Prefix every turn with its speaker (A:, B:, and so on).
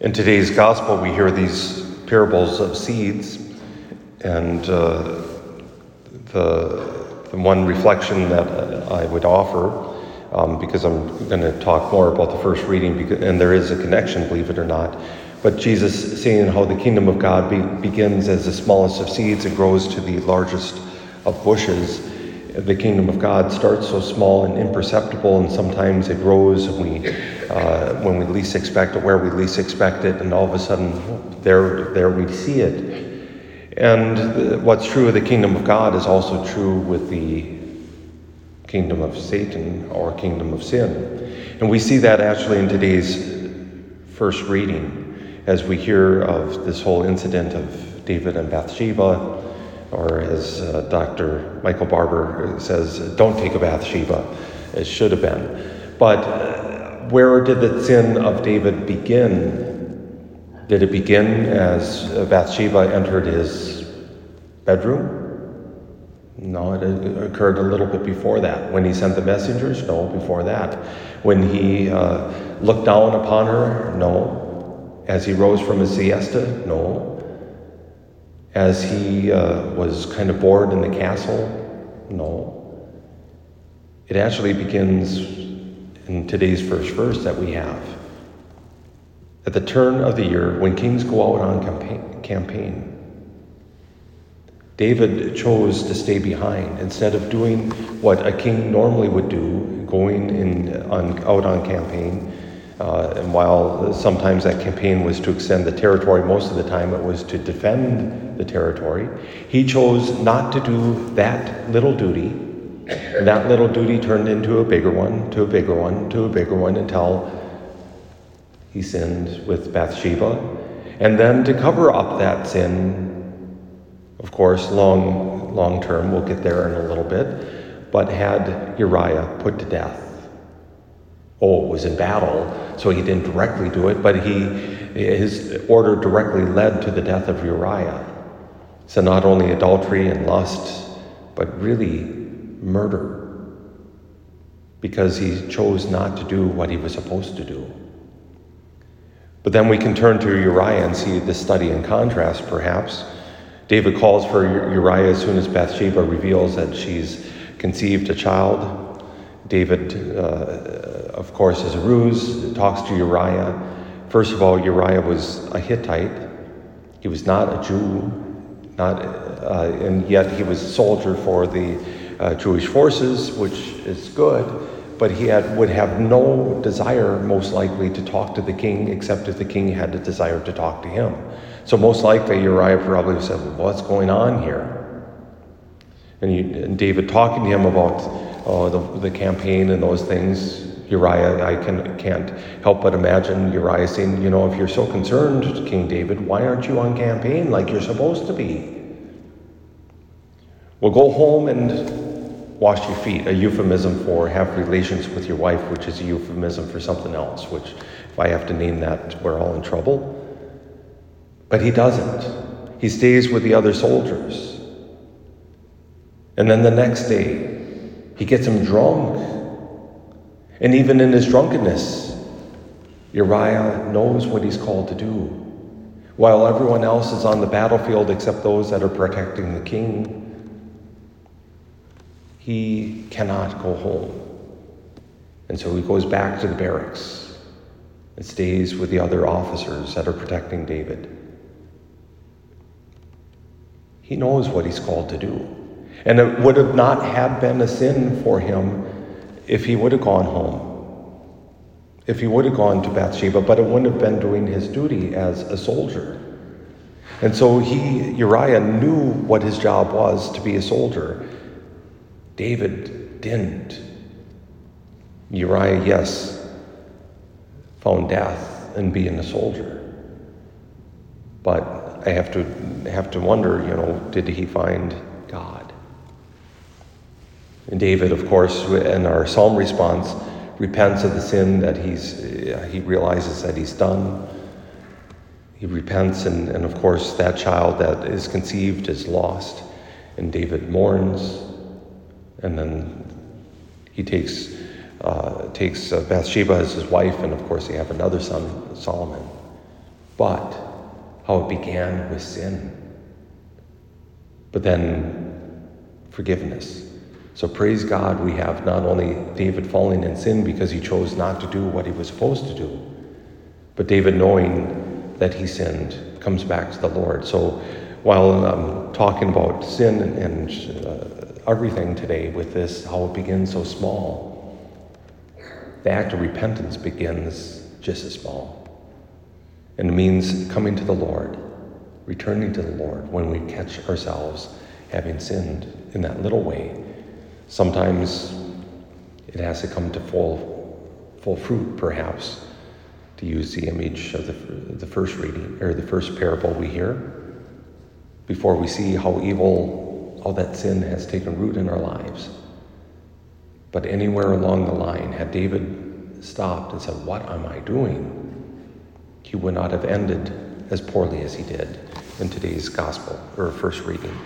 A: In today's gospel, we hear these parables of seeds, and uh, the, the one reflection that I would offer, um, because I'm going to talk more about the first reading, because, and there is a connection, believe it or not. But Jesus saying how the kingdom of God be, begins as the smallest of seeds and grows to the largest of bushes the kingdom of God starts so small and imperceptible, and sometimes it grows and we, uh, when we least expect it, where we least expect it, and all of a sudden, there, there we see it. And what's true of the kingdom of God is also true with the kingdom of Satan or kingdom of sin. And we see that actually in today's first reading as we hear of this whole incident of David and Bathsheba or as uh, Dr. Michael Barber says, don't take a Bathsheba. It should have been. But uh, where did the sin of David begin? Did it begin as Bathsheba entered his bedroom? No, it occurred a little bit before that. When he sent the messengers? No, before that. When he uh, looked down upon her? No. As he rose from his siesta? No as he uh, was kind of bored in the castle? No. It actually begins in today's first verse that we have. At the turn of the year, when kings go out on campaign, David chose to stay behind instead of doing what a king normally would do, going in, on, out on campaign. Uh, and while sometimes that campaign was to extend the territory, most of the time it was to defend the territory. He chose not to do that little duty. And that little duty turned into a bigger one, to a bigger one, to a bigger one until he sinned with Bathsheba. And then to cover up that sin, of course, long, long term, we'll get there in a little bit, but had Uriah put to death. Oh, it was in battle, so he didn't directly do it, but he, his order directly led to the death of Uriah. So, not only adultery and lust, but really murder, because he chose not to do what he was supposed to do. But then we can turn to Uriah and see the study in contrast, perhaps. David calls for Uriah as soon as Bathsheba reveals that she's conceived a child. David, uh, of course, is a ruse, It talks to Uriah. First of all, Uriah was a Hittite, he was not a Jew. Not, uh, and yet he was a soldier for the uh, Jewish forces, which is good, but he had, would have no desire, most likely, to talk to the king, except if the king had a desire to talk to him. So, most likely, Uriah probably said, well, What's going on here? And, you, and David talking to him about uh, the, the campaign and those things, Uriah, I can, can't help but imagine Uriah saying, You know, if you're so concerned, King David, why aren't you on campaign like you're supposed to be? Well, go home and wash your feet, a euphemism for have relations with your wife, which is a euphemism for something else, which, if I have to name that, we're all in trouble. But he doesn't. He stays with the other soldiers. And then the next day, he gets him drunk and even in his drunkenness, Uriah knows what he's called to do. While everyone else is on the battlefield except those that are protecting the king, he cannot go home. And so he goes back to the barracks and stays with the other officers that are protecting David. He knows what he's called to do. And it would have not have been a sin for him if he would have gone home, if he would have gone to Bathsheba, but it wouldn't have been doing his duty as a soldier. And so he, Uriah, knew what his job was to be a soldier. David didn't. Uriah, yes, found death in being a soldier. But I have to have to wonder, you know, did he find God? And David, of course, in our psalm response, repents of the sin that he's, he realizes that he's done. He repents, and, and of course, that child that is conceived is lost. And David mourns, and then he takes, uh, takes uh, Bathsheba as his wife, and of course, they have another son, Solomon. but how it began with sin. But then forgiveness. So praise God, we have not only David falling in sin because he chose not to do what he was supposed to do, but David knowing that he sinned comes back to the Lord. So while I'm talking about sin and, uh, everything today with this, how it begins so small, the act of repentance begins just as small. And it means coming to the Lord, returning to the Lord when we catch ourselves having sinned in that little way. Sometimes it has to come to full, full fruit, perhaps, to use the image of the, the first reading or the first parable we hear, before we see how evil, how that sin has taken root in our lives. But anywhere along the line, had David stopped and said, What am I doing? he would not have ended as poorly as he did in today's gospel or first reading.